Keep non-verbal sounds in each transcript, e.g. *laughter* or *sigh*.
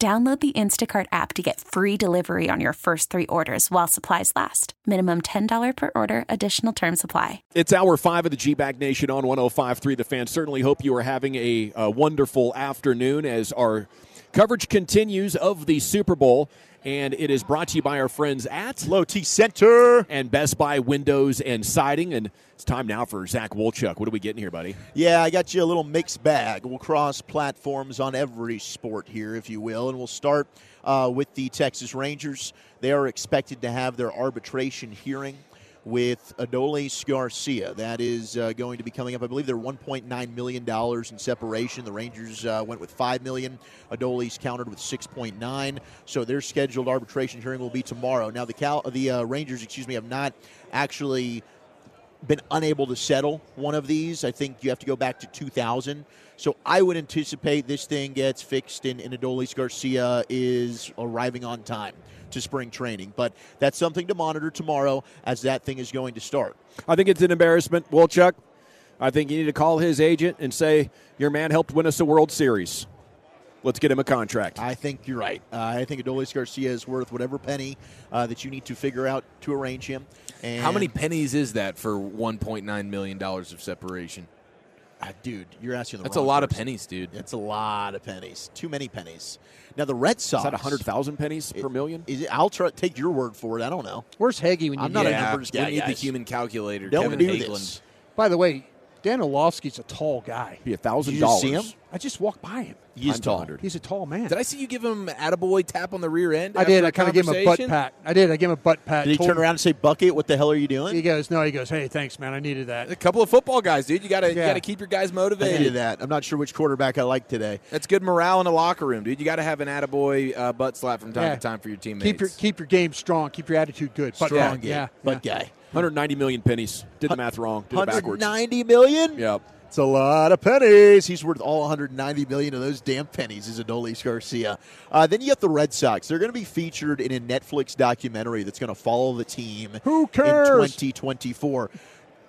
Download the Instacart app to get free delivery on your first three orders while supplies last. Minimum $10 per order, additional term supply. It's hour five of the G Bag Nation on 105.3 The fans Certainly hope you are having a, a wonderful afternoon as our coverage continues of the Super Bowl. And it is brought to you by our friends at Low T Center and Best Buy Windows and Siding. And it's time now for Zach Wolchuk. What are we getting here, buddy? Yeah, I got you a little mixed bag. We'll cross platforms on every sport here, if you will. And we'll start uh, with the Texas Rangers. They are expected to have their arbitration hearing with Adolis Garcia. That is uh, going to be coming up. I believe they're 1.9 million dollars in separation. The Rangers uh, went with 5 million. Adolis countered with 6.9. So their scheduled arbitration hearing will be tomorrow. Now the Cal, the uh, Rangers, excuse me, have not actually been unable to settle one of these. I think you have to go back to 2000. So I would anticipate this thing gets fixed and, and Adolis Garcia is arriving on time to spring training. But that's something to monitor tomorrow as that thing is going to start. I think it's an embarrassment, Wolchuk. I think you need to call his agent and say, Your man helped win us a World Series. Let's get him a contract. I think you're right. Uh, I think Adolis Garcia is worth whatever penny uh, that you need to figure out to arrange him. And How many pennies is that for $1.9 million of separation? Ah, dude, you're asking the That's a wrong lot of pennies, dude. It's a lot of pennies. Too many pennies. Now the Red Sox. Is that 100,000 pennies per million? Is it, I'll try take your word for it. I don't know. Where's Hagee when you I'm not need a numbers guy. We need the human calculator. Don't Kevin do Hagelin. this. By the way, Dan Orlovsky's a tall guy. Be a thousand dollars. see him? I just walked by him. He's Times tall. 100. He's a tall man. Did I see you give him an attaboy tap on the rear end? I did. I kind of gave him a butt pat. I did. I gave him a butt pat. Did he turn around and say, "Bucket, what the hell are you doing?" He goes, no. He goes, hey, thanks, man. I needed that. A couple of football guys, dude. You got to you Yeah. got to keep your guys motivated. I motivated. needed that. I'm not sure which quarterback I like today. That's good morale in the locker room, dude. You got to have an attaboy uh, butt slap from time Yeah. to time for your teammates. Keep your keep your game strong. Keep your attitude good. Butt Strong pat. game. Yeah. Butt yeah. guy. 190 million pennies. Did the math wrong. Did it backwards. 190 million. Yep. It's a lot of pennies. He's worth all 190 million of those damn pennies. Is Adolis Garcia. Uh, then you have the Red Sox. They're going to be featured in a Netflix documentary that's going to follow the team. Who cares? in cares? 2024?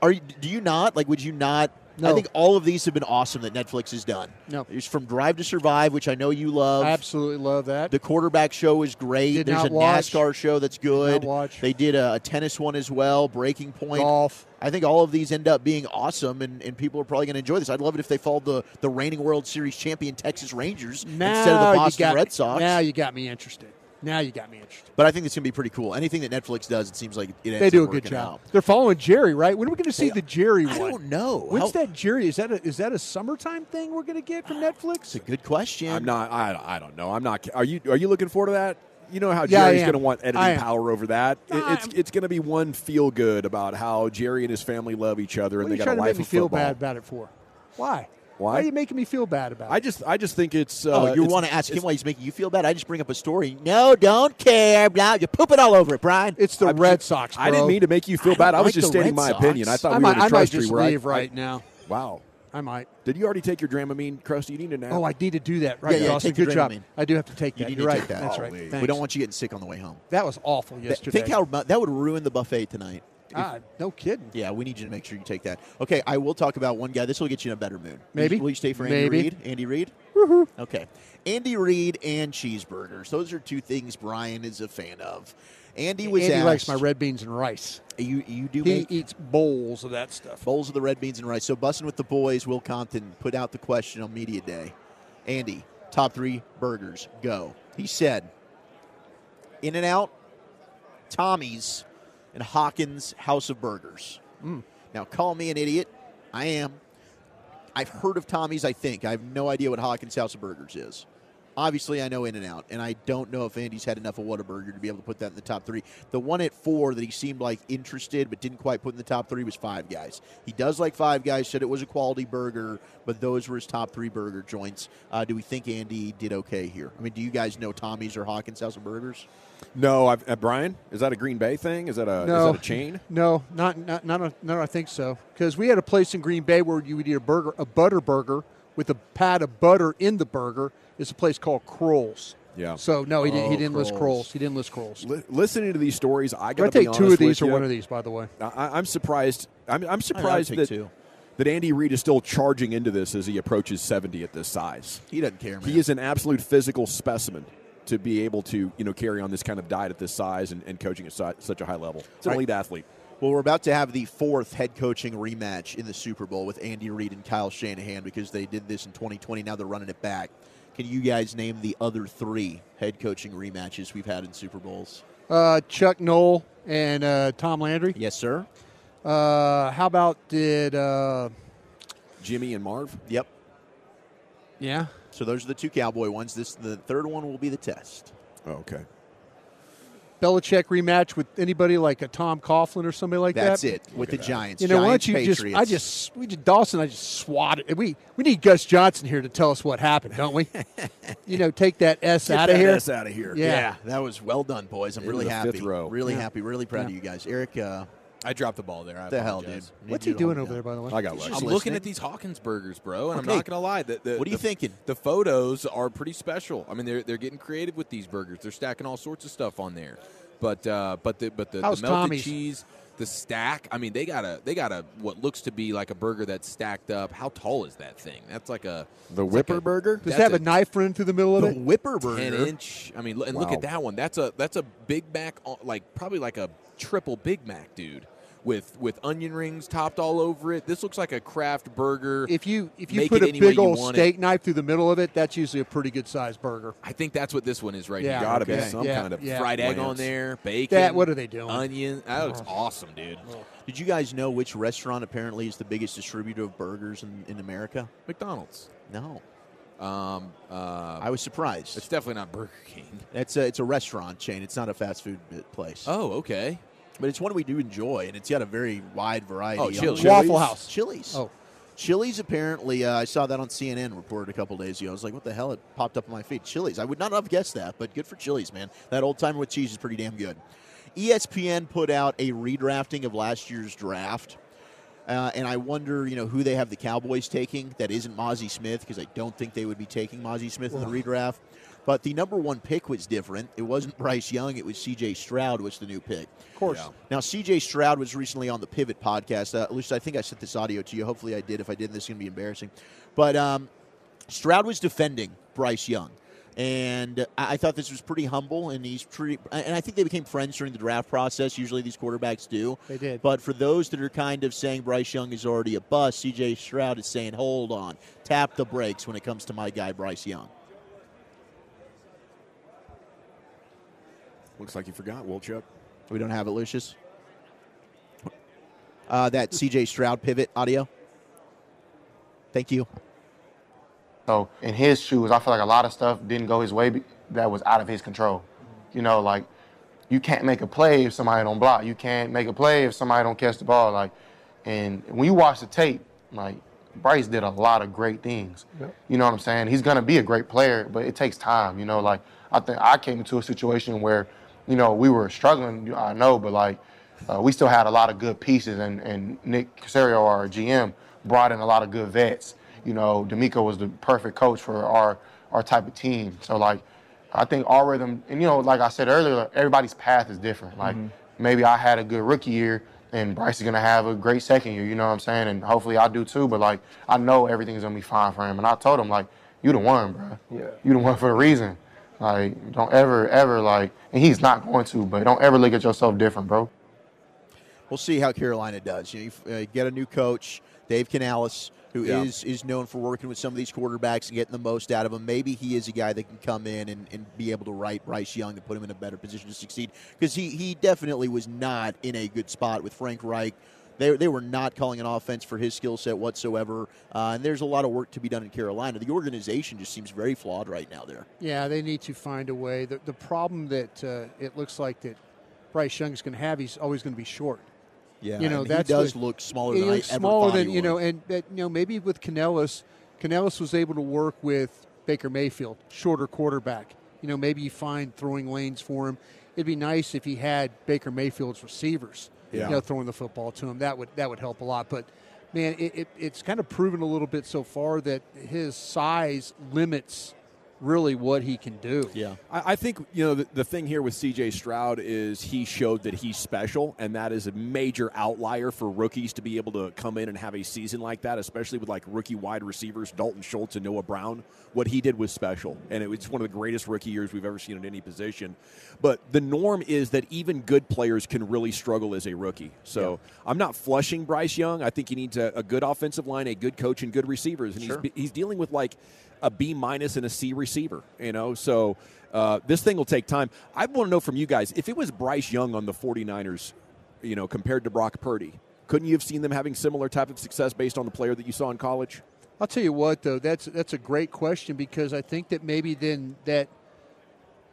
Are you, do you not like? Would you not? I think all of these have been awesome that Netflix has done. No. There's from Drive to Survive, which I know you love. I absolutely love that. The quarterback show is great. Did There's a watch. NASCAR show that's good. They did a, a tennis one as well, Breaking Point. Golf. I think all of these end up being awesome, and, and people are probably going to enjoy this. I'd love it if they followed the, the reigning World Series champion Texas Rangers now instead of the Boston got, Red Sox. Now you got me interested. Now you got me interested. but I think it's going to be pretty cool. Anything that Netflix does, it seems like it ends They do a good job. out. They're following Jerry, right? When are we going to see They- the Jerry I one? don't know. When's How- that Jerry? Is that a, is that a summertime thing we're going to get from Netflix? It's a good question. I'm not. I, I don't know. I'm not. Are you? Are you looking forward to that? You know how Yeah, Jerry's am. going to want I editing power over that. It- it's it's going to be one feel good about how Jerry and his family love each other What and are they you got trying a to life make me of feel football. bad about it for? Why? Why? Why are you making me feel bad about I it? just I just think it's. Uh, Oh, you want to ask him why he's making you feel bad? I just bring up a story. No, don't care. Blah, you poop it all over it, Brian. It's the I'm Red just- Sox. I didn't mean to make you feel I bad. don't I was like just stating Red my Sox. opinion. I thought I we were might, in a I might trust just tree where I- leave right I- now. Wow. I might. Did you already take your Dramamine, Krusty? You need to nap. Oh, I need to do that. Right, Yeah, yeah, Dawson. take the Good job. I do have to take You that. need You're to right. take that. That's Oh, right. Thanks. we don't want you getting sick on the way home. That was awful yesterday. Think how that would ruin the buffet tonight. Ah, no kidding. Yeah, we need you to make sure you take that. Okay, I will talk about one guy. This will get you in a better mood. Maybe. Will you stay for Andy Maybe. Reid? Andy Reid? Okay. Andy Reid and cheeseburgers. Those are two things Brian is a fan of. Andy was Andy asked, likes my red beans and rice. You, you do He make eats bowls of that stuff. bowls of the red beans and rice. So, Bussin' with the Boys, Will Compton put out the question on Media Day. Andy, top three burgers, go. He said, In and Out, Tommy's, and Hawkins House of Burgers. Mm. Now, call me an idiot. I am. I've heard of Tommy's, I think. I have no idea what Hawkins House of Burgers is. Obviously I know In and Out, and I don't know if Andy's had enough of Whataburger to be able to put that in the top three. The one at four that he seemed like interested but didn't quite put in the top three was Five Guys. He does like Five Guys, said it was a quality burger, but those were his top three burger joints. Uh, do we think Andy did okay here? I mean, do you guys know Tommy's or Hawkins House of Burgers? No, I've, uh, Brian, is that a Green Bay thing? Is that a No. is that a chain? *laughs* No, not not not. A, no, I think so. Because we had a place in Green Bay where you would eat a burger, a butter burger with a pat of butter in the burger. It's a place called Kroll's. Yeah. So no, he didn't. He Oh, didn't list Kroll's. Kroll's. He didn't list Kroll's. Li- listening to these stories, I I got to be take two of these with or you. one of these, by the way. I, I'm surprised. I'm, I'm surprised take that two. that Andy Reid is still charging into this as he approaches 70 at this size. He doesn't care, man. He is an absolute physical specimen to be able to you know carry on this kind of diet at this size and, and coaching at si- such a high level. It's an Right. elite athlete. Well, we're about to have the fourth head coaching rematch in the Super Bowl with Andy Reid and Kyle Shanahan because they did this in 2020. Now they're running it back. Can you guys name the other three head coaching rematches we've had in Super Bowls? Uh, Chuck Noll and uh, Tom Landry. Yes, sir. Uh, how about did? Uh, Jimmy and Marv. Yep. yeah. So those are the two Cowboy ones. This the third one will be the test. Oh, okay. Belichick rematch with anybody like a Tom Coughlin or somebody like That's that. it with the Giants. You know, why don't you just? I just we just Dawson. I just swatted. We we need Gus Johnson here to tell us what happened, don't we? *laughs* you know, take that S Get out of here. ass out of here. Yeah. Yeah, that was well done, boys. I'm Into really happy. fifth row. Really Yeah. happy. Really proud of you guys. Eric, uh, I dropped the ball there. I what the hell, dude? apologize. Need What's he doing over there, by the way? I got Just I'm listening. looking at these Hawkins burgers, bro, and Okay. I'm not gonna lie. The, the, What are you the- thinking? The photos are pretty special. I mean, they're they're getting creative with these burgers. They're stacking all sorts of stuff on there. But uh, but the but the, the How's melted Tommy's? cheese, the stack. I mean, they got a they got a what looks to be like a burger that's stacked up. How tall is that thing? That's like a The it's like Whipper a- Burger? Does it have a, knife run through the middle of it? The it? Whipper ten inch. I mean, and look at that one. That's a that's a Big Mac, uh, like probably like a triple Big Mac, dude, with with onion rings topped all over it. This looks like a craft burger. If you if you Make put a big old want steak knife through the middle of it, that's usually a pretty good sized burger. I think that's what this one is right Yeah. here. Got to be some Yeah, kind of yeah. Fried egg on there, bacon. That what are they doing? Onion. That looks awesome, dude. Did you guys know which restaurant apparently is the biggest distributor of burgers in, in America? McDonald's. No. Um, uh, I was surprised. it's definitely not Burger King. It's a, it's a restaurant chain. It's not a fast food place. Oh, okay. But it's one we do enjoy, and it's got a very wide variety. Oh, of- Chili's. Waffle House. Chili's. Oh. Chili's apparently, uh, I saw that on CNN reported a couple days ago. I was like, what the hell? It popped up on my feed. Chili's. I would not have guessed that, but good for Chili's, man. That old timer with cheese is pretty damn good. ESPN put out a redrafting of last year's draft. Uh, and I wonder, you know, who they have the Cowboys taking that isn't Mazi Smith because I don't think they would be taking Mazi Smith in the redraft. But the number one pick was different. It wasn't Bryce Young. It was C.J. Stroud was the new pick. Of course. Now, C.J. Stroud was recently on the Pivot podcast. Uh, at least I think I sent this audio to you. Hopefully I did. If I didn't, this is going to be embarrassing. But um, Stroud was defending Bryce Young. And I I thought this was pretty humble, and he's pretty. And I think they became friends during the draft process. Usually, these quarterbacks do. They did. But for those that are kind of saying Bryce Young is already a bust, C.J. Stroud is saying, "Hold on, tap the brakes when it comes to my guy Bryce Young." Looks like you forgot, Wolchuk. We don't have it, Lucius. Uh, that *laughs* C.J. Stroud pivot audio. Thank you. So in his shoes, I feel like a lot of stuff didn't go his way that was out of his control. You know, like you can't make a play if somebody don't block. You can't make a play if somebody don't catch the ball. Like, and when you watch the tape, like Bryce did a lot of great things. You know what I'm saying? He's gonna be a great player, but it takes time. You know, like I think I came into a situation where, you know, we were struggling. I know, but like uh, we still had a lot of good pieces, and, and Nick Caserio, our GM, brought in a lot of good vets. You know, DeMeco was the perfect coach for our our type of team. So like, I think our rhythm, and you know, like I said earlier, everybody's path is different. Like maybe I had a good rookie year, and Bryce is gonna have a great second year. You know what I'm saying? And hopefully I do too. But like, I know everything's gonna be fine for him. And I told him like, you the one, bro. Yeah. You the one for a reason. Like, don't ever, ever like, and he's not going to, but don't ever look at yourself different, bro. We'll see how Carolina does. You, know, you uh, get a new coach, Dave Canales, who is Yeah. is known for working with some of these quarterbacks and getting the most out of them. Maybe he is a guy that can come in and, and be able to right Bryce Young and put him in a better position to succeed because he, he definitely was not in a good spot with Frank Reich. They, they were not calling an offense for his skill set whatsoever. Uh, and there's a lot of work to be done in Carolina. The organization just seems very flawed right now there. Yeah, they need to find a way. The, the problem that uh, it looks like that Bryce Young is going to have, he's always going to be short. Yeah, You know, I mean, that's does the- look smaller than I smaller thought than you know, and that, you know maybe with Canales, Canales was able to work with Baker Mayfield, shorter quarterback. You know, maybe you find throwing lanes for him. It'd be nice if he had Baker Mayfield's receivers, Yeah. you know, throwing the football to him. That would that would help a lot. But man, it, it, it's kind of proven a little bit so far that his size limits really what he can do. yeah. I, I think you know the, the thing here with C.J. Stroud is he showed that he's special, and that is a major outlier for rookies to be able to come in and have a season like that, especially with like rookie wide receivers Dalton Schultz and Noah Brown. What he did was special, and it was one of the greatest rookie years we've ever seen in any position. But the norm is that even good players can really struggle as a rookie. So I'm not flushing Bryce Young. I think he needs a, a good offensive line, a good coach, and good receivers, and Sure. he's he's dealing with like a B minus and a C receiver. You know, so uh, this thing will take time. I want to know from you guys if it was Bryce Young on the 49ers, you know, compared to Brock Purdy, couldn't you have seen them having similar type of success based on the player that you saw in college? I'll tell you what, though, that's that's a great question because I think that maybe then that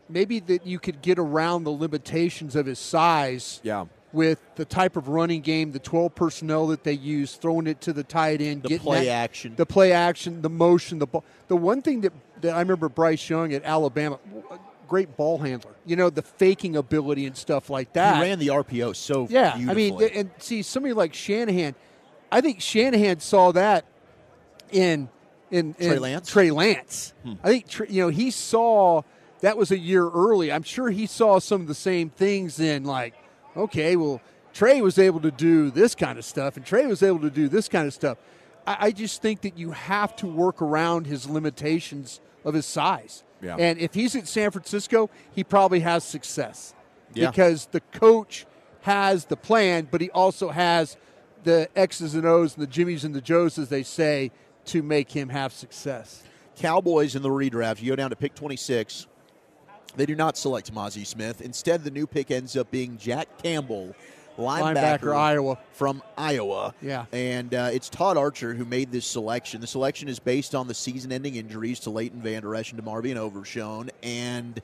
maybe that you could get around the limitations of his size Yeah. With the type of running game, the 12 personnel that they use, throwing it to the tight end, The play that- action. the play action, the motion, the ball. The one thing that, that I remember Bryce Young at Alabama, great ball handler. You know, the faking ability and stuff like that. He ran the RPO so Yeah, I mean, and see somebody like Shanahan. I think Shanahan saw that in in, in Trey Lance? Trey Lance. Hmm. I think you know he saw that was a year early. I'm sure he saw some of the same things. In like, okay, well, Trey was able to do this kind of stuff, and Trey was able to do this kind of stuff. I, I just think that you have to work around his limitations of his size. Yeah. And if he's at San Francisco, he probably has success Yeah. because the coach has the plan, but he also has the X's and O's and the Jimmies and the Joes, as they say, to make him have success. Cowboys in the redraft. You go down to pick 26. They do not select Mazi Smith. Instead, the new pick ends up being Jack Campbell, linebacker, Linebacker, Iowa. from Iowa. Yeah. And uh, it's Todd Archer who made this selection. The selection is based on the season ending injuries to Leighton Vander Esch and DeMarvion Overshown. And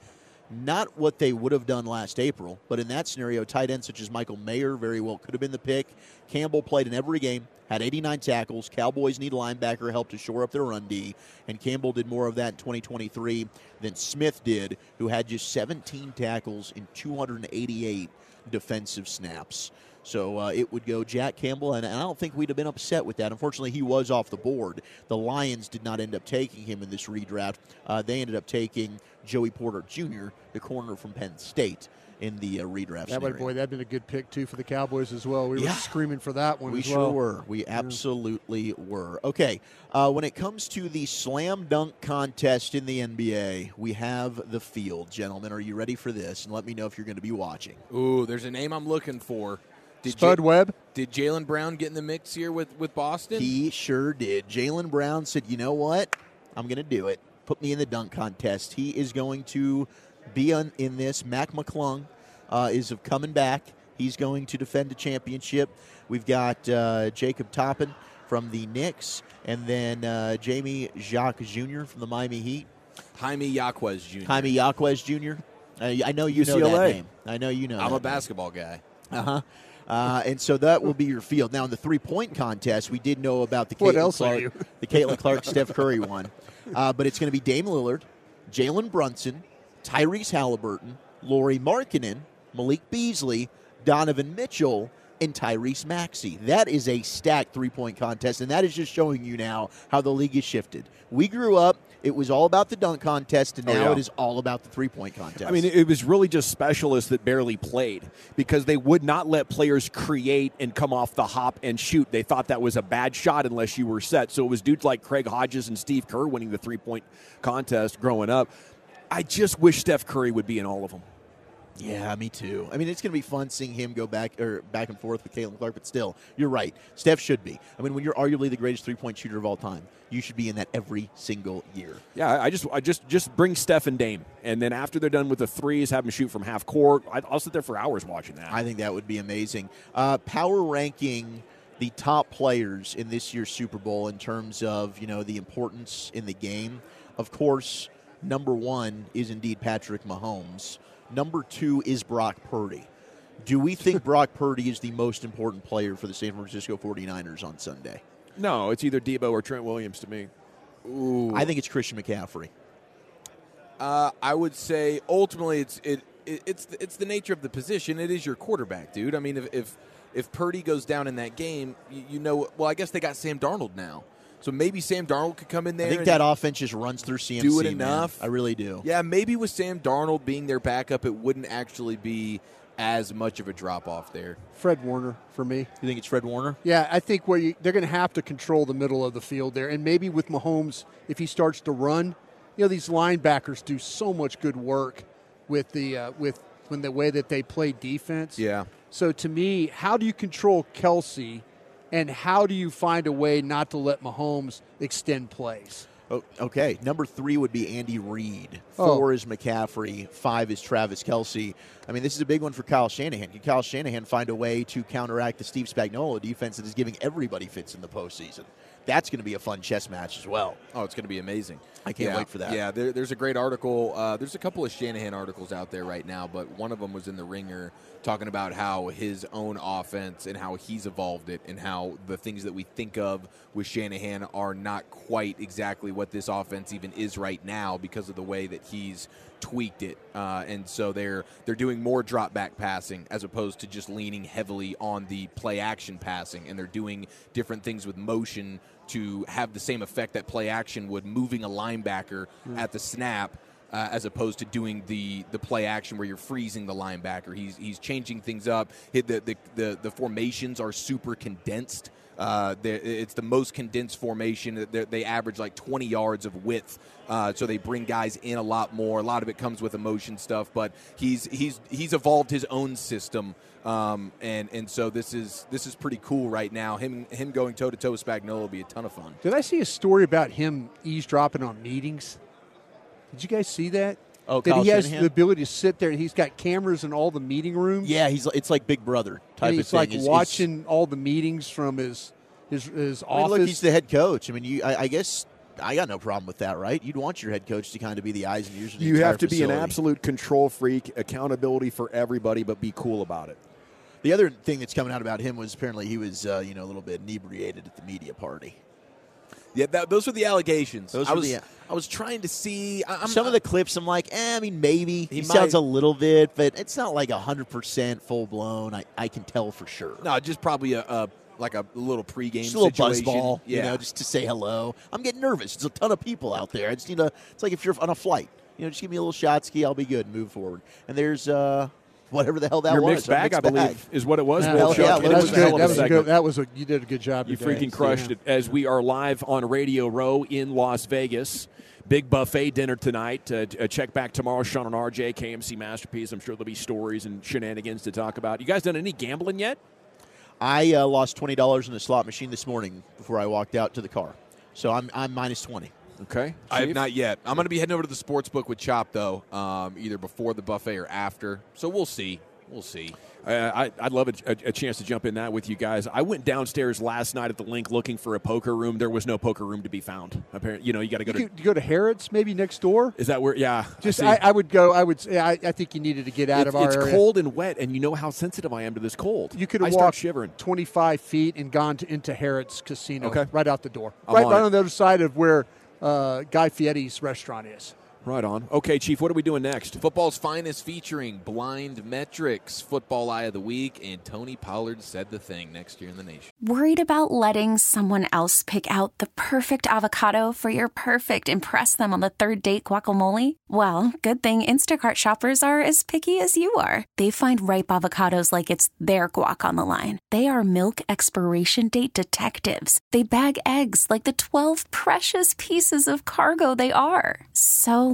not what they would have done last April, but in that scenario, tight ends such as Michael Mayer very well could have been the pick. Campbell played in every game, had 89 tackles. Cowboys need linebacker help to shore up their run D, and Campbell did more of that in 2023 than Smith did, who had just 17 tackles in 288 defensive snaps. So uh, it would go Jack Campbell, and, and I don't think we'd have been upset with that. Unfortunately, he was off the board. The Lions did not end up taking him in this redraft. Uh, they ended up taking Joey Porter Jr., the corner from Penn State, in the uh, redraft. That would, boy, that'd been a good pick too for the Cowboys as well. We Yeah. were screaming for that one. We as sure well. were. We absolutely were. Okay, uh, when it comes to the slam dunk contest in the NBA, we have the field, gentlemen. Are you ready for this? And let me know if you're going to be watching. Ooh, there's a name I'm looking for. Did Spud Ja- Webb. Did Jaylen Brown get in the mix here with, with Boston? He sure did. Jaylen Brown said, "You know what? I'm going to do it. Put me in the dunk contest." He is going to be on, in this. Mac McClung uh, is of coming back. He's going to defend a championship. We've got uh, Jacob Toppin from the Knicks, and then uh, Jamie Jacques Jr. from the Miami Heat. Jaime Jaquez Jr. Jaime Jaquez Jr. Uh, I know you know that UCLA. name. I know you know. I'm that a name. basketball guy. Uh-huh. Uh, and so that will be your field. Now, in the three point contest, we did know about the What Caitlin else are Clark, you? *laughs* the Caitlin Clark Steph Curry one. Uh, but it's going to be Dame Lillard, Jalen Brunson, Tyrese Halliburton, Lauri Markkanen, Malik Beasley, Donovan Mitchell, and Tyrese Maxey. That is a stacked three point contest, and that is just showing you now how the league has shifted. We grew up, it was all about the dunk contest, and Oh, now yeah. it is all about the three point contest. I mean, it was really just specialists that barely played because they would not let players create and come off the hop and shoot. They thought that was a bad shot unless you were set. So it was dudes like Craig Hodges and Steve Kerr winning the three point contest growing up. I just wish Steph Curry would be in all of them. Yeah, me too. I mean, it's going to be fun seeing him go back or back and forth with Caitlin Clark, but still, you're right. Steph should be. I mean, when you're arguably the greatest three point shooter of all time, you should be in that every single year. Yeah, I- just, I just, just bring Steph and Dame, and then after they're done with the threes, have them shoot from half court. I'll sit there for hours watching that. I think that would be amazing. Uh, power ranking the top players in this year's Super Bowl in terms of you know the importance in the game. Of course, number one is indeed Patrick Mahomes. Number two is Brock Purdy. Do we think *laughs* Brock Purdy is the most important player for the San Francisco 49ers on Sunday? No, it's either Deebo or Trent Williams to me. I think it's Christian McCaffrey. Uh, I would say ultimately it's it, it it's the, it's the nature of the position. It is your quarterback, dude. I mean, if if, if Purdy goes down in that game, you, you know. Well, I guess they got Sam Darnold now, so maybe Sam Darnold could come in there. I think and that offense just runs through CMC. do it man. enough. I really do. Yeah, maybe with Sam Darnold being their backup, it wouldn't actually be as much of a drop off there. Fred Warner for me. You think it's Fred Warner? Yeah, I think where you, they're going to have to control the middle of the field there, and maybe with Mahomes, if he starts to run, you know these linebackers do so much good work with the uh, with when the way that they play defense. Yeah. So to me, how do you control Kelce, and how do you find a way not to let Mahomes extend plays? Oh, okay. Number three would be Andy Reid. Oh. Four is McCaffrey. Five is Travis Kelce. I mean, this is a big one for Kyle Shanahan. Can Kyle Shanahan find a way to counteract the Steve Spagnuolo defense that is giving everybody fits in the postseason? That's going to be a fun chess match as well. Oh, it's going to be amazing. I can't Yeah, wait for that. Yeah, there, there's a great article. Uh, there's a couple of Shanahan articles out there right now, but one of them was in the Ringer talking about how his own offense and how he's evolved it, and how the things that we think of with Shanahan are not quite exactly what this offense even is right now because of the way that he's tweaked it. Uh, and so they're they're doing more drop back passing as opposed to just leaning heavily on the play action passing, and they're doing different things with motion to have the same effect that play action would, moving a linebacker at the snap. Uh, as opposed to doing the, the play action where you're freezing the linebacker, he's he's changing things up. The, the, the, the formations are super condensed. Uh, it's the most condensed formation. They're- They average like 20 yards of width, uh, so they bring guys in a lot more. A lot of it comes with emotion stuff, but he's he's he's evolved his own system, um, and and so this is this is pretty cool right now. Him him going toe to toe with Spagnuolo will be a ton of fun. Did I see a story about him eavesdropping on meetings? Did you guys see that? Oh, that Kyle he has Shanahan? the ability to sit there he's got cameras in all the meeting rooms. Yeah, he's it's like Big Brother type and of he's thing. like It's- it's- watching all the meetings from his his his I mean, office. look, he's the head coach. I mean, you, I, I guess I got no problem with that, right? You'd want your head coach to kind of be the eyes and ears of the You have to be an absolute control freak, accountability for everybody, but be cool about it. The other thing that's coming out about him was apparently he was, uh, you know, a little bit inebriated at the media party. Yeah, that, those were the allegations. Those I were was the- I was trying to see. I, I'm, Some of the clips, I'm like, eh, I mean, maybe he, He sounds a little bit, but it's not like hundred percent full blown. I, I can tell for sure. no, just probably a, a like a little pregame just a little situation. buzzball, Yeah, you know, just to say hello. I'm getting nervous. There's a ton of people out there. I just need a. It's like if you're on a flight, you know, just give me a little shot ski. I'll be good. and Move forward. And there's uh, whatever the hell that Your was. mixed our bag, I believe, bag. is what it was. Yeah, Will hell Chuck, yeah, and that it that was was a good. That was segment. good. That was a you did a good job. You today. freaking crushed Yeah. it. As we are live on Radio Row in Las Vegas. Big buffet dinner tonight. Uh, t- uh, check back tomorrow. Sean and RJ, KMC Masterpiece. I'm sure there'll be stories and shenanigans to talk about. You guys done any gambling yet? I uh, lost twenty dollars in the slot machine this morning before I walked out to the car, so I'm I'm minus twenty. Okay. I have not yet. I'm going to be heading over to the sports book with Chop though, um, either before the buffet or after. So we'll see. We'll see. Uh, I, I'd love a, a, a chance to jump in that with you guys. I went downstairs last night at the LINQ looking for a poker room. There was no poker room to be found. Apparently, you know, you got to go You to. go to Harrah's, maybe next door. Is that where? Yeah. Just see. I, I would go. I would. say I, I think you needed to get out It's, of our it's area. cold and wet, and you know how sensitive I am to this cold. You could I have walked shivering. 25 feet and gone to, into Harrah's Casino Okay. right out the door. I'm right on right it. on the other side of where uh, Guy Fieri's restaurant is. Right on. Okay, Chief. What are we doing next? Football's finest featuring blind metrics, football eye of the week, and Tony Pollard said the thing next year in the nation. Worried about letting someone else pick out the perfect avocado for your perfect impress them on the third date guacamole? Well, good thing Instacart shoppers are as picky as you are. They find ripe avocados like it's their guac on the line. They are milk expiration date detectives. They bag eggs like the 12 precious pieces of cargo they are. So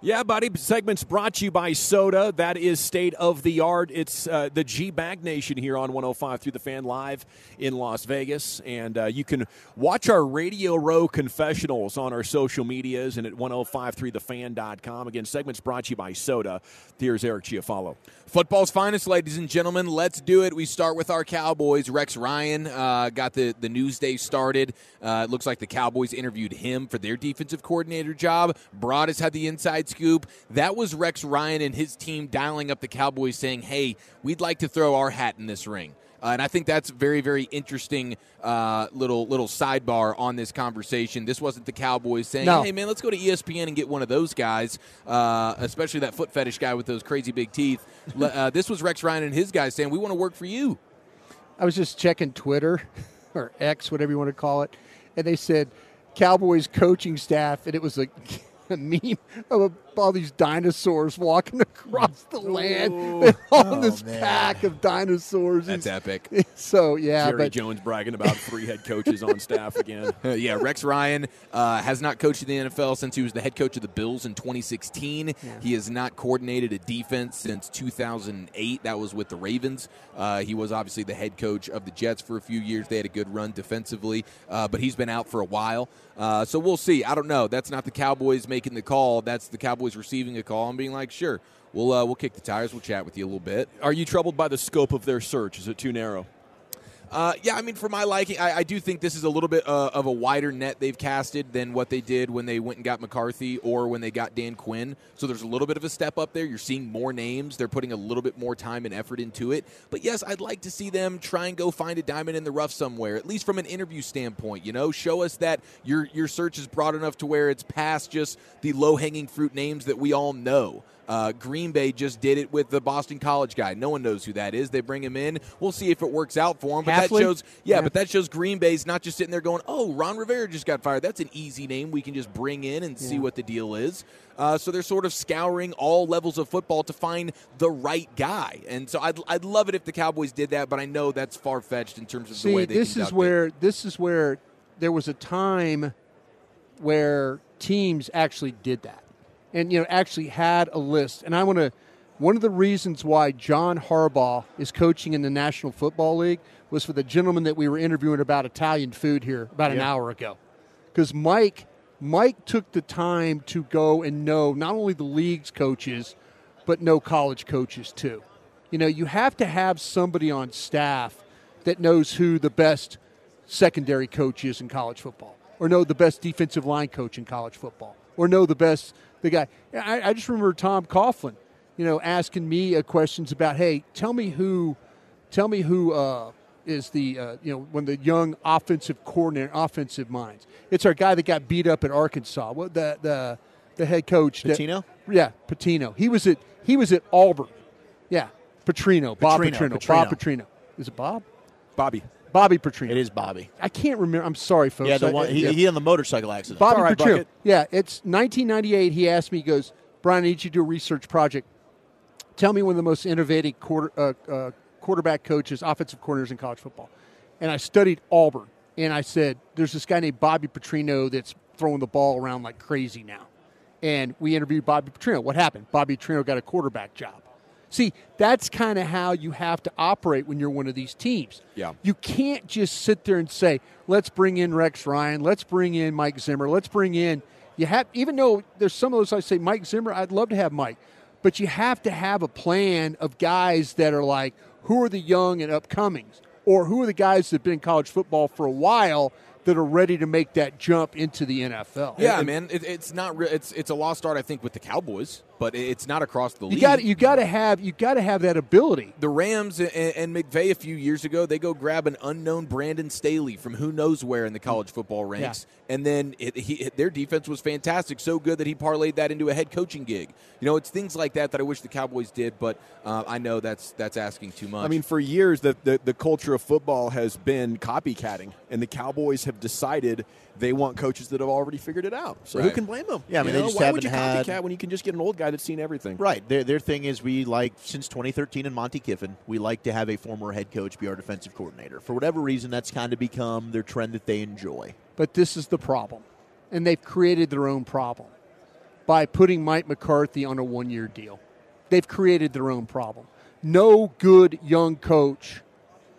Yeah, buddy. Segments brought to you by Soda. That is state of the art. It's uh, the G Bag Nation here on 105 through the fan live in Las Vegas. And uh, you can watch our Radio Row confessionals on our social medias and at 1053thefan.com. Again, segments brought to you by Soda. Here's Eric Chiafalo. Football's finest, ladies and gentlemen. Let's do it. We start with our Cowboys. Rex Ryan uh, got the, the news day started. Uh, it looks like the Cowboys interviewed him for their defensive coordinator job. Broad has had the inside scoop. That was Rex Ryan and his team dialing up the Cowboys saying, hey, we'd like to throw our hat in this ring. Uh, and I think that's very, very interesting uh, little little sidebar on this conversation. This wasn't the Cowboys saying, No. "Hey, man, let's go to ESPN and get one of those guys," uh, especially that foot fetish guy with those crazy big teeth. Uh, this was Rex Ryan and his guys saying, "We want to work for you." I was just checking Twitter *laughs* or X, whatever you want to call it, and they said Cowboys coaching staff, and it was a *laughs* meme of all these dinosaurs walking *laughs* across the land, They're all in this pack of dinosaurs. That's epic. *laughs* So yeah, Jerry but Jones bragging about three head coaches on staff again. *laughs* Uh, yeah, Rex Ryan uh, has not coached in the NFL since he was the head coach of the Bills in 2016. He has not coordinated a defense since 2008. That was with the Ravens. Uh, he was obviously the head coach of the Jets for a few years. They had a good run defensively, uh, but he's been out for a while. Uh, so we'll see. I don't know. That's not the Cowboys making the call. That's the Cowboys receiving a call and being like, sure, we'll uh, we'll kick the tires. We'll chat with you a little bit. Are you troubled by the scope of their search? Is it too narrow? Uh, yeah, I mean, for my liking, I, I do think this is a little bit uh, of a wider net they've casted than what they did when they went and got McCarthy or when they got Dan Quinn. So there's a little bit of a step up there. You're seeing more names. They're putting a little bit more time and effort into it. But yes, I'd like to see them try and go find a diamond in the rough somewhere, at least from an interview standpoint. You know, show us that your your search is broad enough to where it's past just the low hanging fruit names that we all know. Uh, Green Bay just did it with the Boston College guy. No one knows who that is. They bring him in. We'll see if it works out for him. But that shows, yeah, Yeah. but that shows Green Bay's not just sitting there going, "Oh, Ron Rivera just got fired. That's an easy name we can just bring in and see what the deal is." Uh, so they're sort of scouring all levels of football to find the right guy. And so I'd, I'd love it if the Cowboys did that, but I know that's far fetched in terms of the way they this is conduct it. where this is where there was a time where teams actually did that, and you know actually had a list. And I want to. One of the reasons why John Harbaugh is coaching in the National Football League was for the gentleman that we were interviewing about Italian food here about an hour ago, because Mike Mike took the time to go and know not only the league's coaches, but know college coaches too. You know, you have to have somebody on staff that knows who the best secondary coach is in college football, or know the best defensive line coach in college football, or know the best the guy. I, I just remember Tom Coughlin, you know, asking me uh, questions about, hey, tell me who, tell me who uh, is the uh, you know when the young offensive coordinator, offensive minds. It's our guy that got beat up at Arkansas. What the the the head coach that- Patino? yeah, Patino. He was at he was at Auburn. Yeah, Petrino, Bob Petrino, Petrino. Bob Petrino. Is it Bob? Bobby. Bobby Petrino. It is Bobby. I can't remember. I'm sorry, folks. Yeah, the I- one, he, yeah. he on the motorcycle accident. Bobby all right, Petrino. Bucket. Yeah, it's 1998. He asked me. He goes, Brian, I need you to do a research project. Tell me one of the most innovative quarter, uh, uh, quarterback coaches, offensive coordinators in college football. And I studied Auburn, and I said, there's this guy named Bobby Petrino that's throwing the ball around like crazy now. And we interviewed Bobby Petrino. What happened? Bobby Petrino got a quarterback job. See, that's kind of how you have to operate when you're one of these teams. Yeah. You can't just sit there and say, let's bring in Rex Ryan, let's bring in Mike Zimmer, let's bring in you have even though there's some of those I say Mike Zimmer, I'd love to have Mike. But you have to have a plan of guys that are like, who are the young and upcomings? Or who are the guys that have been in college football for a while that are ready to make that jump into the NFL? Yeah, man, it, it's not. Re- it's it's a lost art, I think, with the Cowboys, but it's not across the You league. got you got to have you got to have that ability. the Rams and, and McVay a few years ago, they go grab an unknown Brandon Staley from who knows where in the college football ranks, and then it, he, their defense was fantastic, so good that he parlayed that into a head coaching gig. You know, it's things like that that I wish the Cowboys did, but uh, I know that's that's asking too much. I mean, for years, the, the, the culture of football has been copycatting, and the Cowboys have decided they want coaches that have already figured it out. So who can blame them? Yeah, I mean, You they know, just why would you haven't copycat when you can just get an old guy that's seen everything? Right. Their, their thing is we like, since 2013 in Monte Kiffin, we like to have a former head coach be our defensive coordinator. For whatever reason, that's kind of become their trend that they enjoy. But this is the problem. And they've created their own problem by putting Mike McCarthy on a one year deal. They've created their own problem. No good young coach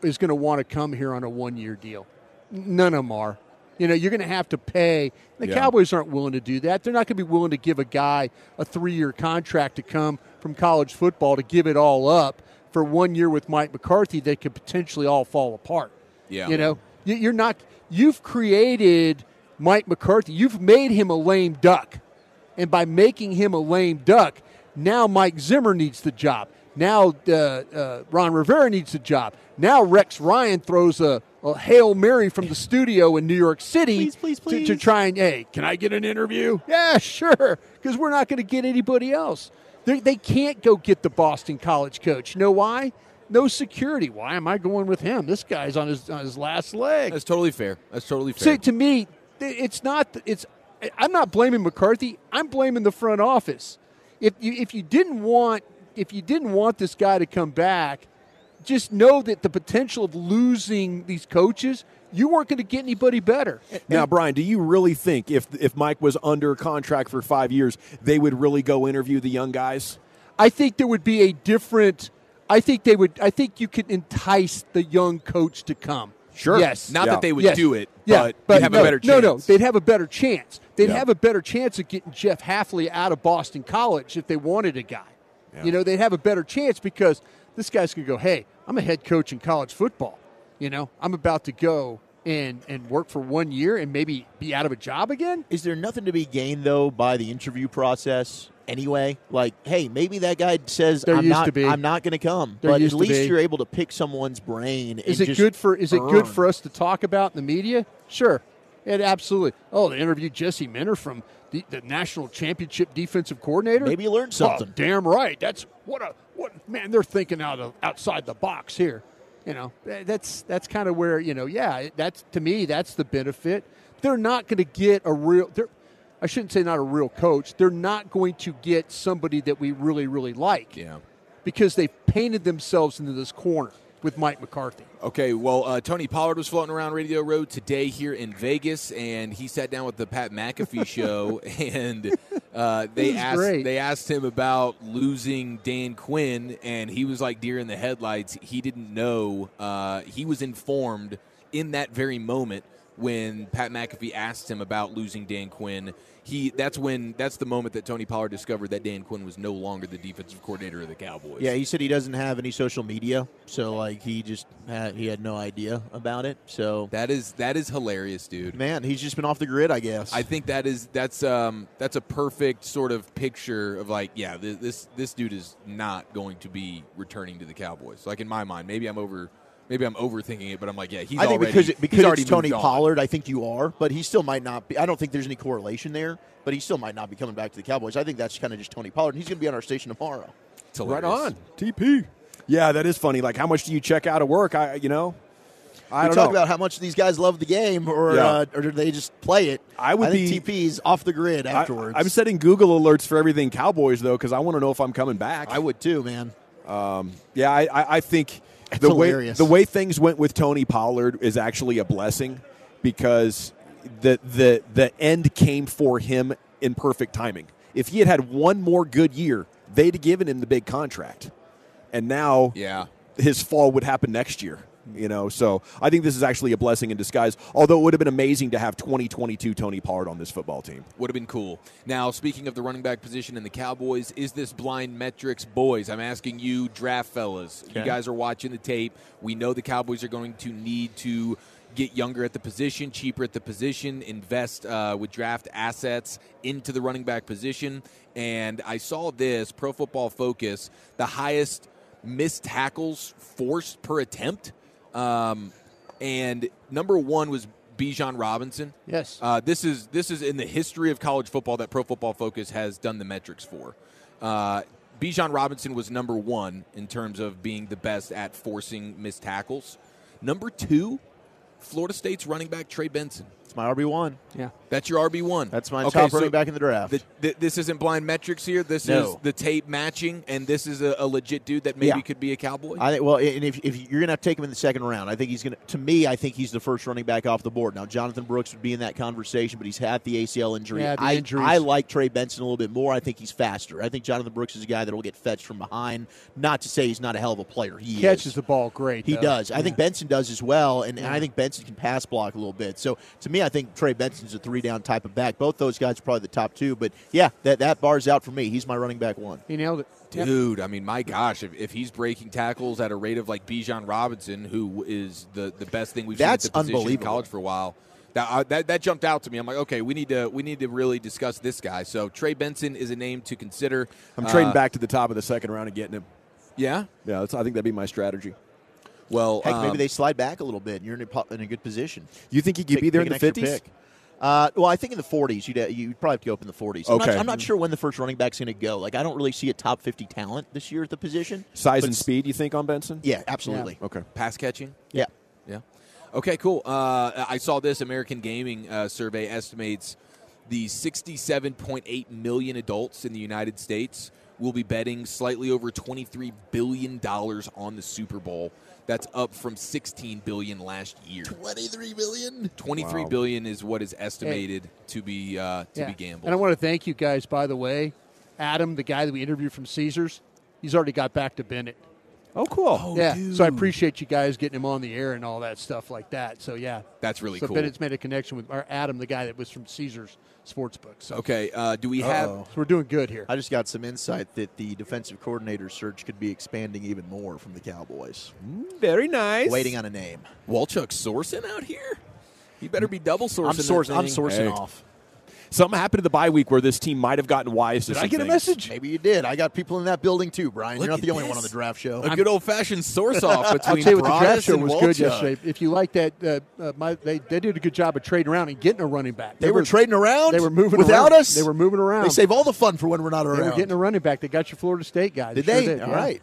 is going to want to come here on a one year deal. None of them are. You know, you're going to have to pay. The Yeah. Cowboys aren't willing to do that. They're not going to be willing to give a guy a three year contract to come from college football to give it all up for one year with Mike McCarthy They could potentially all fall apart. Yeah. You know, You- you're not, you've created Mike McCarthy, you've made him a lame duck. And by making him a lame duck, now Mike Zimmer needs the job. Now uh, uh, Ron Rivera needs the job. Now Rex Ryan throws a, a Hail Mary from the studio in New York City Please, please, To, to try and, hey, can I get an interview? Yeah, sure, because we're not going to get anybody else. They, they can't go get the Boston College coach. You know why? No security. Why am I going with him? This guy's on his on his last leg. that's totally fair. That's totally See, fair. to me, it's not. It's. I'm not blaming McCarthy. I'm blaming the front office. If you if you didn't want if you didn't want this guy to come back, just know that the potential of losing these coaches, you weren't going to get anybody better. Now, Brian, do you really think if if Mike was under contract for five years, they would really go interview the young guys? I think there would be a different. I think they would. I think you could entice the young coach to come. Sure. Yes. Not Yeah. that they would Yes. do it, Yeah, but, you have no, a better chance. No, no, they'd have a better chance. They'd Yeah. have a better chance of getting Jeff Hafley out of Boston College if they wanted a guy. You know, they'd have a better chance because this guy's going to go, hey, I'm a head coach in college football. You know, I'm about to go and, and work for one year and maybe be out of a job again. Is there nothing to be gained though by the interview process anyway? Like, hey, maybe that guy says There I'm used not, to be. I'm not going to come, There but at least you're able to pick someone's brain. Is it good for is it good for us to talk about in the media? Sure. It absolutely. Oh, they interviewed Jesse Minter from the, the national championship defensive coordinator. Maybe you learned Oh, something. damn right. That's what a what man. They're thinking out of outside the box here. You know, eh, that's that's kind of where you know. Yeah, that's to me that's the benefit. They're not going to get a real. They're, I shouldn't say not a real coach. They're not going to get somebody that we really really like. Yeah. Because they've painted themselves into this corner with Mike McCarthy. Okay, well, uh, Tony Pollard was floating around Radio Row today here in Vegas, and he sat down with the Pat McAfee *laughs* show, and uh, they asked great. they asked him about losing Dan Quinn, and he was like deer in the headlights. He didn't know. Uh, he was informed in that very moment when Pat McAfee asked him about losing Dan Quinn. He that's when that's the moment that Tony Pollard discovered that Dan Quinn was no longer the defensive coordinator of the Cowboys. Yeah, he said he doesn't have any social media, so like he just had he had no idea about it. So that is that is hilarious, dude. man, he's just been off the grid, I guess. I think that is that's um that's a perfect sort of picture of like yeah this this, this dude is not going to be returning to the Cowboys. Like in my mind, maybe I'm over maybe I'm overthinking it, but I'm like yeah he's I think already because it, he's because already it's Tony. Pollard, I think you are, but he still might not be. I don't think there's any correlation there, but he still might not be coming back to the Cowboys. I think that's kind of just Tony Pollard. He's going to be on our station tomorrow. It's Right on. TP. Yeah, that is funny. Like, how much do you check out of work? I, you know, I we don't talk know. about how much these guys love the game, or Yeah. uh, or do they just play it? I would think be- TP's off the grid I- afterwards. I'm setting Google alerts for everything Cowboys though, because I want to know if I'm coming back. I would too, man. Um, yeah, I, I, I think That's the way the way things went with Tony Pollard is actually a blessing because the the the end came for him in perfect timing. If he had had one more good year, they'd have given him the big contract, and now Yeah. his fall would happen next year. You know, so I think this is actually a blessing in disguise. Although it would have been amazing to have 2022 Tony Pollard on this football team. Would have been cool. Now, speaking of the running back position in the Cowboys, is this blind metrics, boys? I'm asking you, draft fellas. You guys are watching the tape. We know the Cowboys are going to need to get younger at the position, cheaper at the position, invest uh, with draft assets into the running back position. And I saw this Pro Football Focus, the highest missed tackles forced per attempt. Um, and number one was Bijan Robinson. Yes. Uh, this is this is in the history of college football that Pro Football Focus has done the metrics for. Uh, Bijan Robinson was number one in terms of being the best at forcing missed tackles. Number two, Florida State's running back Trey Benson. It's my RB one. Yeah. That's your RB one. That's my top running back in the draft. this isn't blind metrics here. This No. is the tape matching, and this is a, a legit dude that maybe Yeah. could be a Cowboy. I think. Well, and if, if you're going to take him in the second round, I think he's going to. To me, I think he's the first running back off the board. Now, Jonathan Brooks would be in that conversation, but he's had the ACL injury. Yeah, the I, injuries. I like Trey Benson a little bit more. I think he's faster. I think Jonathan Brooks is a guy that will get fetched from behind. Not to say he's not a hell of a player. He Catches is. the ball great. He though. does. I think Benson does as well, and, and I think Benson can pass block a little bit. So to me, I think Trey Benson's a three down type of back. Both those guys are probably the top two. But yeah, that that bar's out for me. He's my running back one. He nailed it. Yep. Dude, I mean, my gosh, if, if he's breaking tackles at a rate of like Bijan Robinson, who is the, the best thing we've That's seen at the position in unbelievable. college for a while, that, uh, that that jumped out to me. I'm like, okay, we need to we need to really discuss this guy. So Trey Benson is a name to consider. I'm trading Uh, back to the top of the second round and getting him. Yeah, Yeah, that's, I think that'd be my strategy. Well, Heck, maybe um, they slide back a little bit, and you're in a, in a good position. You think he could Take- be there in the 50s? Uh, well, I think in the 40s, you'd, uh, you'd probably have to go up in the 40s. I'm not, Okay. I'm not sure when the first running back's going to go. Like, I don't really see a top 50 talent this year at the position. Size and speed, you think, on Benson? Yeah, absolutely. Okay. pass catching. Yeah. Yeah. Okay, cool. Uh, I saw this American Gaming uh, survey estimates the 67.8 million adults in the United States will be betting slightly over 23 billion dollars on the Super Bowl. That's up from 16 billion last year. 23 billion? 23 Wow. billion is what is estimated to be uh, to Yeah. be gambled. And I want to thank you guys, by the way. Adam, the guy that we interviewed from Caesars, he's already got back to Bennett. Oh, cool. yeah. So I appreciate you guys getting him on the air and all that stuff like that. So yeah, That's really so cool. Bennett's made a connection with our Adam, the guy that was from Caesars Sportsbook. So, Okay, uh, do we have so we're doing good here. I just got some insight that the defensive coordinator search could be expanding even more from the Cowboys. Very nice. Waiting on a name. Wolchuk sourcing out here? You better be double sourcing. I'm, that source, I'm sourcing Hey. off. Something happened in the bye week where this team might have gotten wise to Did I some get a message? Maybe you did. I got people in that building too, Brian. Look You're not at the only this. one on the draft show. A good old fashioned source off *laughs* I'll between tell you what the draft show and was good yesterday. If you like that, uh, uh, my, they, they did a good job of trading around and getting a running back. They were trading around. They were moving without around. us. They were moving around. They save all the fun for when we're not around. They were getting a running back. They got your Florida State guy. did sure they? Did, All yeah. right.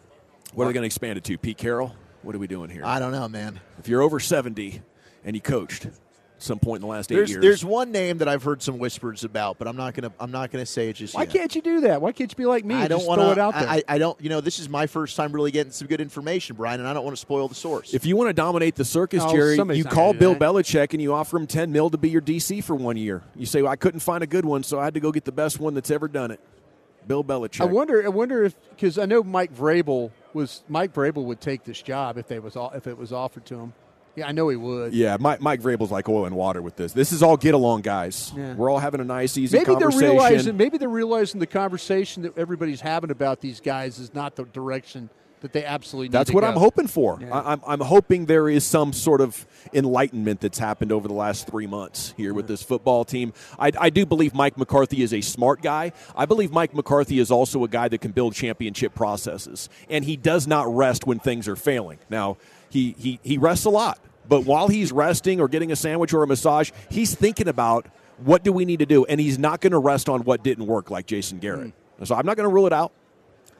What are they going to expand it to? Pete Carroll? What are we doing here? I don't know, man. if you're over 70 and you coached at some point in the last eight There's years. there's one name that I've heard some whispers about, but I'm not gonna I'm not gonna say it just Why yet. can't you do that? Why can't you be like me? I don't just want throw it out there. I, I don't. You know, this is my first time really getting some good information, Brian, and I don't want to spoil the source. if you want to dominate the circus, Oh, Jerry, you call Bill that. Belichick and you offer him 10 mil to be your DC for one year. You say, well, I couldn't find a good one, so I had to go get the best one that's ever done it. Bill Belichick. I wonder. I wonder if because I know Mike Vrabel was Mike Vrabel would take this job if they was all, if it was offered to him. Yeah, I know he would. Yeah, Mike, Mike Vrabel's like oil and water with this. This is all get along, guys. Yeah. We're all having a nice, easy Maybe they're realizing. Maybe they're realizing the conversation that everybody's having about these guys is not the direction that they absolutely need. That's what go. I'm hoping for. Yeah. I, I'm, I'm hoping there is some sort of enlightenment that's happened over the last three months here with this football team. I, I do believe Mike McCarthy is a smart guy. I believe Mike McCarthy is also a guy that can build championship processes, and he does not rest when things are failing. Now, he, he, he rests a lot, but while he's resting or getting a sandwich or a massage, he's thinking about what do we need to do, and he's not going to rest on what didn't work, like Jason Garrett. Hmm. So I'm not going to rule it out.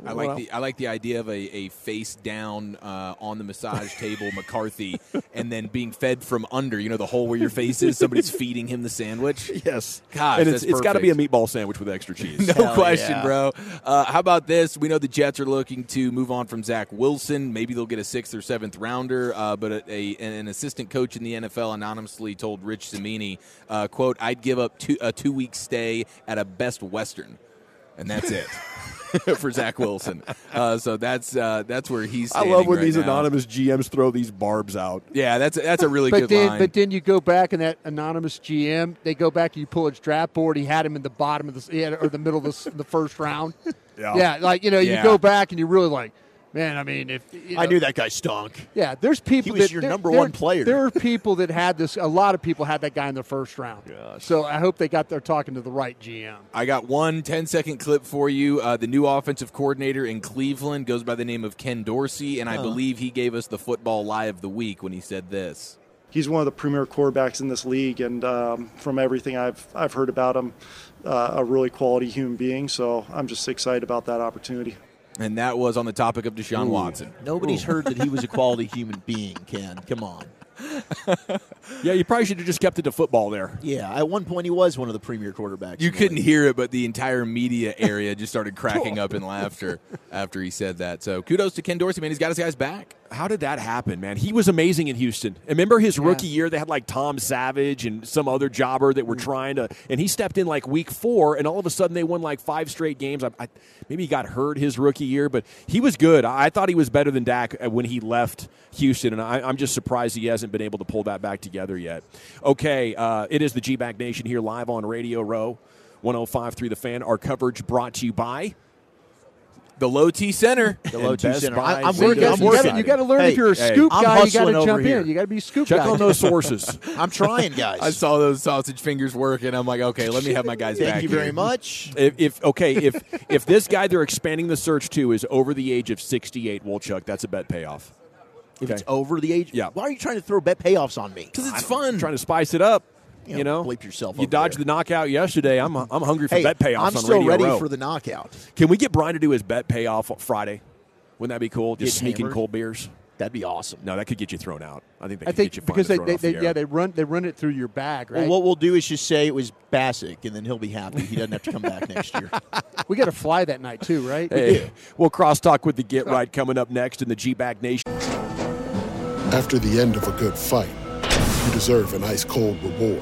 I like Well. the I like the idea of a, a face down uh, on the massage table McCarthy, *laughs* and then being fed from under. You know the hole where your face is. Somebody's *laughs* feeding him the sandwich. Yes, Gosh, and it's, it's got to be a meatball sandwich with extra cheese. *laughs* No question, bro. Uh, how about this? We know the Jets are looking to move on from Zach Wilson. Maybe they'll get a sixth or seventh rounder. Uh, but a, a, an assistant coach in the NFL anonymously told Rich Cimini, uh, "quote I'd give up two, a two week stay at a Best Western, and that's it." *laughs* for Zach Wilson, uh, so that's uh, that's where he's. I love when right these now. anonymous GMs throw these barbs out. Yeah, that's that's a really but good then, line. but then you go back and that anonymous GM, they go back and you pull his draft board. He had him in the bottom of the or the middle of the, the first round. *laughs* Yeah. yeah, like you know, Yeah. you go back and you really like, man. I mean, if you I knew that guy stunk. Yeah, there's people. He was that, your there- number there- one player. There are people that had this. A lot of people had that guy in the first round. So I hope they got there talking to the right GM. I got one 10 second clip for you. Uh, the new offensive coordinator in Cleveland goes by the name of Ken Dorsey, and I Huh. believe he gave us the football lie of the week when he said this. He's one of the premier quarterbacks in this league, and um, from everything I've I've heard about him, uh, a really quality human being. So I'm just excited about that opportunity. And that was on the topic of Deshaun Ooh. Watson. Nobody's heard that he was a quality *laughs* human being, Ken. Come on. *laughs* Yeah, you probably should have just kept it to football there. Yeah, at one point he was one of the premier quarterbacks. You couldn't league. hear it, but the entire media *laughs* area just started cracking up in laughter after he said that. So kudos to Ken Dorsey, man. He's got his guys back. How did that happen, man? He was amazing in Houston. Remember his rookie year? They had like Tom Savage and some other jobber that were trying to, and he stepped in like week four, and all of a sudden they won like five straight games. I, I, maybe he got hurt his rookie year, but he was good. I, I thought he was better than Dak uh, when he left Houston, and I, I'm just surprised he hasn't been able to pull that back together yet. Okay, uh, it is the G Bag Nation here live on Radio Row, 105.3 The Fan. Our coverage brought to you by the Low T Center. *laughs* The Low And T Center. I, I'm working. I'm You working. gotta, you got to learn Hey, if you're a hey, scoop I'm guy. You got to jump here. in. You got to be a scoop Check guy. on those sources. *laughs* I'm trying, guys. I saw those sausage fingers working. I'm like, okay, let me have my guys Thank back. you very here. much. If, if okay, if if this guy they're expanding the search to is over the age of 68, Wolchuk, that's a bet payoff. If it's over the age, Yeah. Why are you trying to throw bet payoffs on me? Because it's fun. Trying to spice it up. You You, know, know, bleep yourself You dodged there. the knockout yesterday. I'm I'm hungry for Hey, bet payoffs I'm on still Radio ready Row. for the knockout. Can we get Brian to do his bet payoff Friday? Wouldn't that be cool? Just Get sneaking hammered? cold beers. That'd be awesome. No, that could get you thrown out. I think they I think get you because they, they, they the yeah they run they run it through your bag right. Well, what we'll do is just say it was Bassick, and then he'll be happy. He doesn't have to come back next year. *laughs* we got to fly that night too, right? Hey, we'll crosstalk with the Get Right coming up next in the G Bag Nation. After the end of a good fight, you deserve an ice cold reward.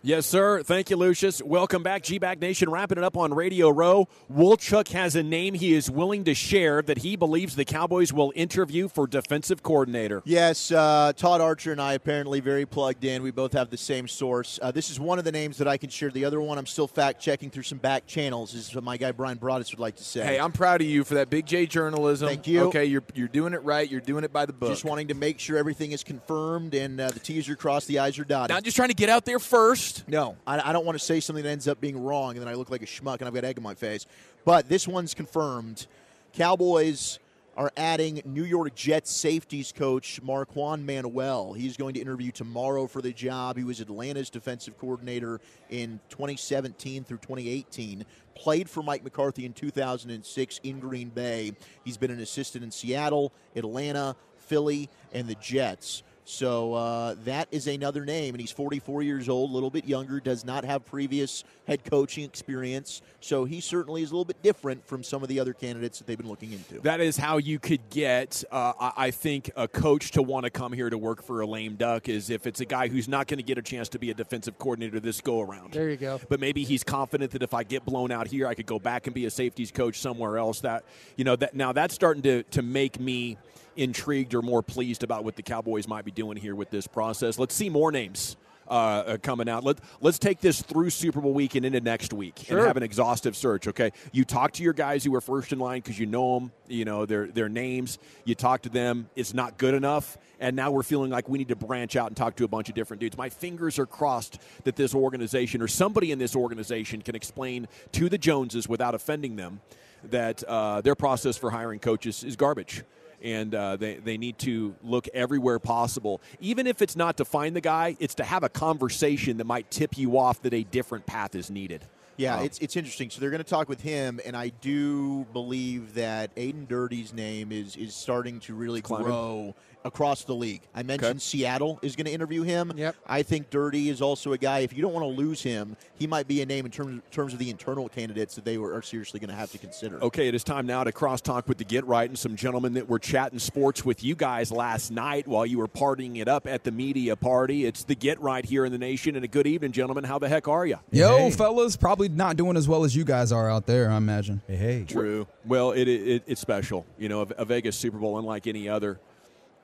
Yes, sir. Thank you, Lucius. Welcome back, G Bag Nation. Wrapping it up on Radio Row. Wolchuk has a name he is willing to share that he believes the Cowboys will interview for defensive coordinator. Yes, uh, Todd Archer and I apparently very plugged in. We both have the same source. Uh, this is one of the names that I can share. The other one I'm still fact checking through some back channels. Is what my guy Brian Broaddus would like to say. Hey, I'm proud of you for that big J journalism. Thank you. Okay, you're you're doing it right. You're doing it by the book. just wanting to make sure everything is confirmed and uh, the T's are crossed, the I's are dotted. Not just trying to get out there first. No, I, I don't want to say something that ends up being wrong and then I look like a schmuck and I've got egg in my face. But this one's confirmed. Cowboys are adding New York Jets safeties coach Marquand Manuel. He's going to interview tomorrow for the job. He was Atlanta's defensive coordinator in 2017 through 2018. Played for Mike McCarthy in 2006 in Green Bay. He's been an assistant in Seattle, Atlanta, Philly, and the Jets. So uh, that is another name, and he's 44 years old, a little bit younger, does not have previous head coaching experience. So he certainly is a little bit different from some of the other candidates that they've been looking into. That is how you could get, uh, I I think, a coach to want to come here to work for a lame duck is if it's a guy who's not going to get a chance to be a defensive coordinator this go around. There you go. But maybe he's confident that if I get blown out here, I could go back and be a safeties coach somewhere else. That you know that now that's starting to to make me intrigued or more pleased about what the Cowboys might be doing here with this process. Let's see more names. Uh, uh, coming out. Let, let's take this through Super Bowl week and into next week Sure. and have an exhaustive search. Okay, you talk to your guys who are first in line because you know them, you know their their names. You talk to them. It's not good enough, and now we're feeling like we need to branch out and talk to a bunch of different dudes. My fingers are crossed that this organization or somebody in this organization can explain to the Joneses without offending them that uh, their process for hiring coaches is garbage and uh, they, they need to look everywhere possible. Even if it's not to find the guy, it's to have a conversation that might tip you off that a different path is needed. Yeah, Um, it's it's interesting. So they're going to talk with him, and I do believe that Aden Durde's name is is starting to really grow across the league. I mentioned Seattle is going to interview him. Yep. I think Durde is also a guy. If you don't want to lose him, he might be a name in terms terms of the internal candidates that they were are seriously going to have to consider. Okay, it is time now to crosstalk with the Get Right and some gentlemen that were chatting sports with you guys last night while you were partying it up at the media party. It's the Get Right here in the nation, and a good evening, gentlemen. How the heck are you? Yo, fellas, probably not doing as well as you guys are out there, I imagine. Hey, hey. True. Well, it, it it's special. You know, a, a Vegas Super Bowl unlike any other.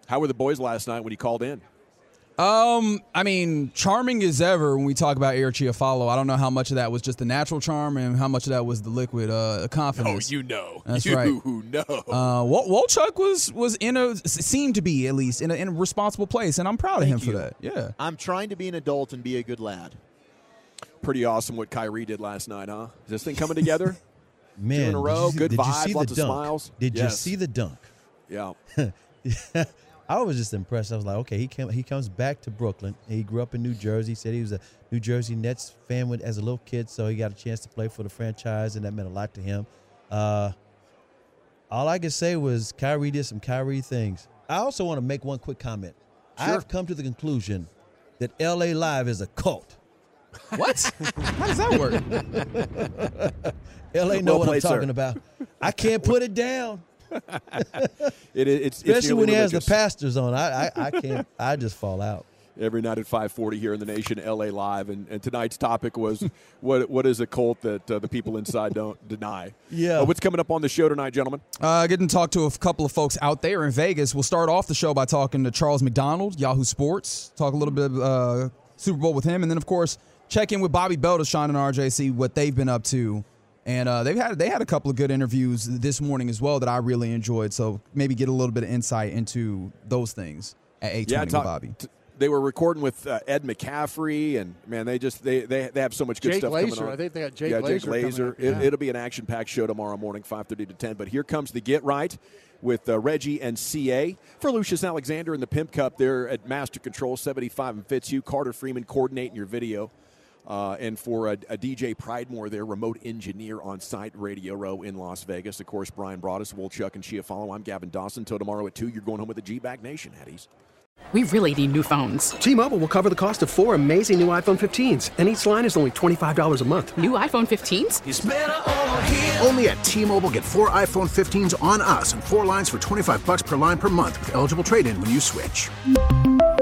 How were the boys last night when he called in? Um, I mean, charming as ever when we talk about Eric Chiafalo. I don't know how much of that was just the natural charm and how much of that was the liquid uh, confidence. Oh, you know. That's *laughs* you right. know. Uh, Wol- Wolchuk was was in a seemed to be at least in a, in a responsible place, and I'm proud of him Thank for that. Yeah. I'm trying to be an adult and be a good lad. Pretty awesome what Kyrie did last night, huh? Is this thing coming together? *laughs* Man, Two in a row, see- good did you vibes, see the lots of dunk? smiles. Did you see the dunk? Yeah. *laughs* I was just impressed. I was like, okay, he came, he comes back to Brooklyn. He grew up in New Jersey. He said he was a New Jersey Nets fan when, as a little kid, so he got a chance to play for the franchise, and that meant a lot to him. Uh, all I could say was Kyrie did some Kyrie things. I also want to make one quick comment. I've come to the conclusion that LA Live is a cult. *laughs* What? How does that work? *laughs* LA know Well what played, I'm sir. talking about. I can't put it down. *laughs* It, it's Especially it's when nearly he has the pastors on. I, I, I can't. I just fall out. every night at 5:40 here in the nation, LA Live, and, and tonight's topic was *laughs* what what is a cult that uh, the people inside don't deny. Yeah. Uh, what's coming up on the show tonight, gentlemen? Uh, getting to talk to a couple of folks out there in Vegas. We'll start off the show by talking to Charles McDonald, Yahoo Sports. Talk a little bit of uh, Super Bowl with him, and then of course check in with Bobby Belt, Shan and RJC what they've been up to. And uh, they've had they had a couple of good interviews this morning as well that I really enjoyed. So maybe get a little bit of insight into those things at eight twenty talk- with Bobby. t- they were recording with uh, Ed McCaffrey, and man, they just they they, they have so much good Jake stuff Glazer. coming on. I think they got Jake yeah, Glazer Jake coming Glazer. up, It, yeah. It'll be an action-packed show tomorrow morning, five thirty to ten. But here comes the Get Right with uh, Reggie and CA for Lucius Alexander in the Pimp Cup. There at Master Control, seventy-five and fits you. Carter Freeman coordinating your video. Uh, and for a, a DJ Pridemore, their remote engineer on site, Radio Row in Las Vegas. Of course, Brian Broaddus, Wolchuk, and Chiafalo. I'm Gavin Dawson. Until tomorrow at 2, you're going home with the G Bag Nation, Hatties. We really need new phones. T-Mobile will cover the cost of four amazing new iPhone 15s, and each line is only $25 a month. New iPhone 15s? Only at T-Mobile get four iPhone 15s on us and four lines for 25 bucks per line per month with eligible trade-in when you switch.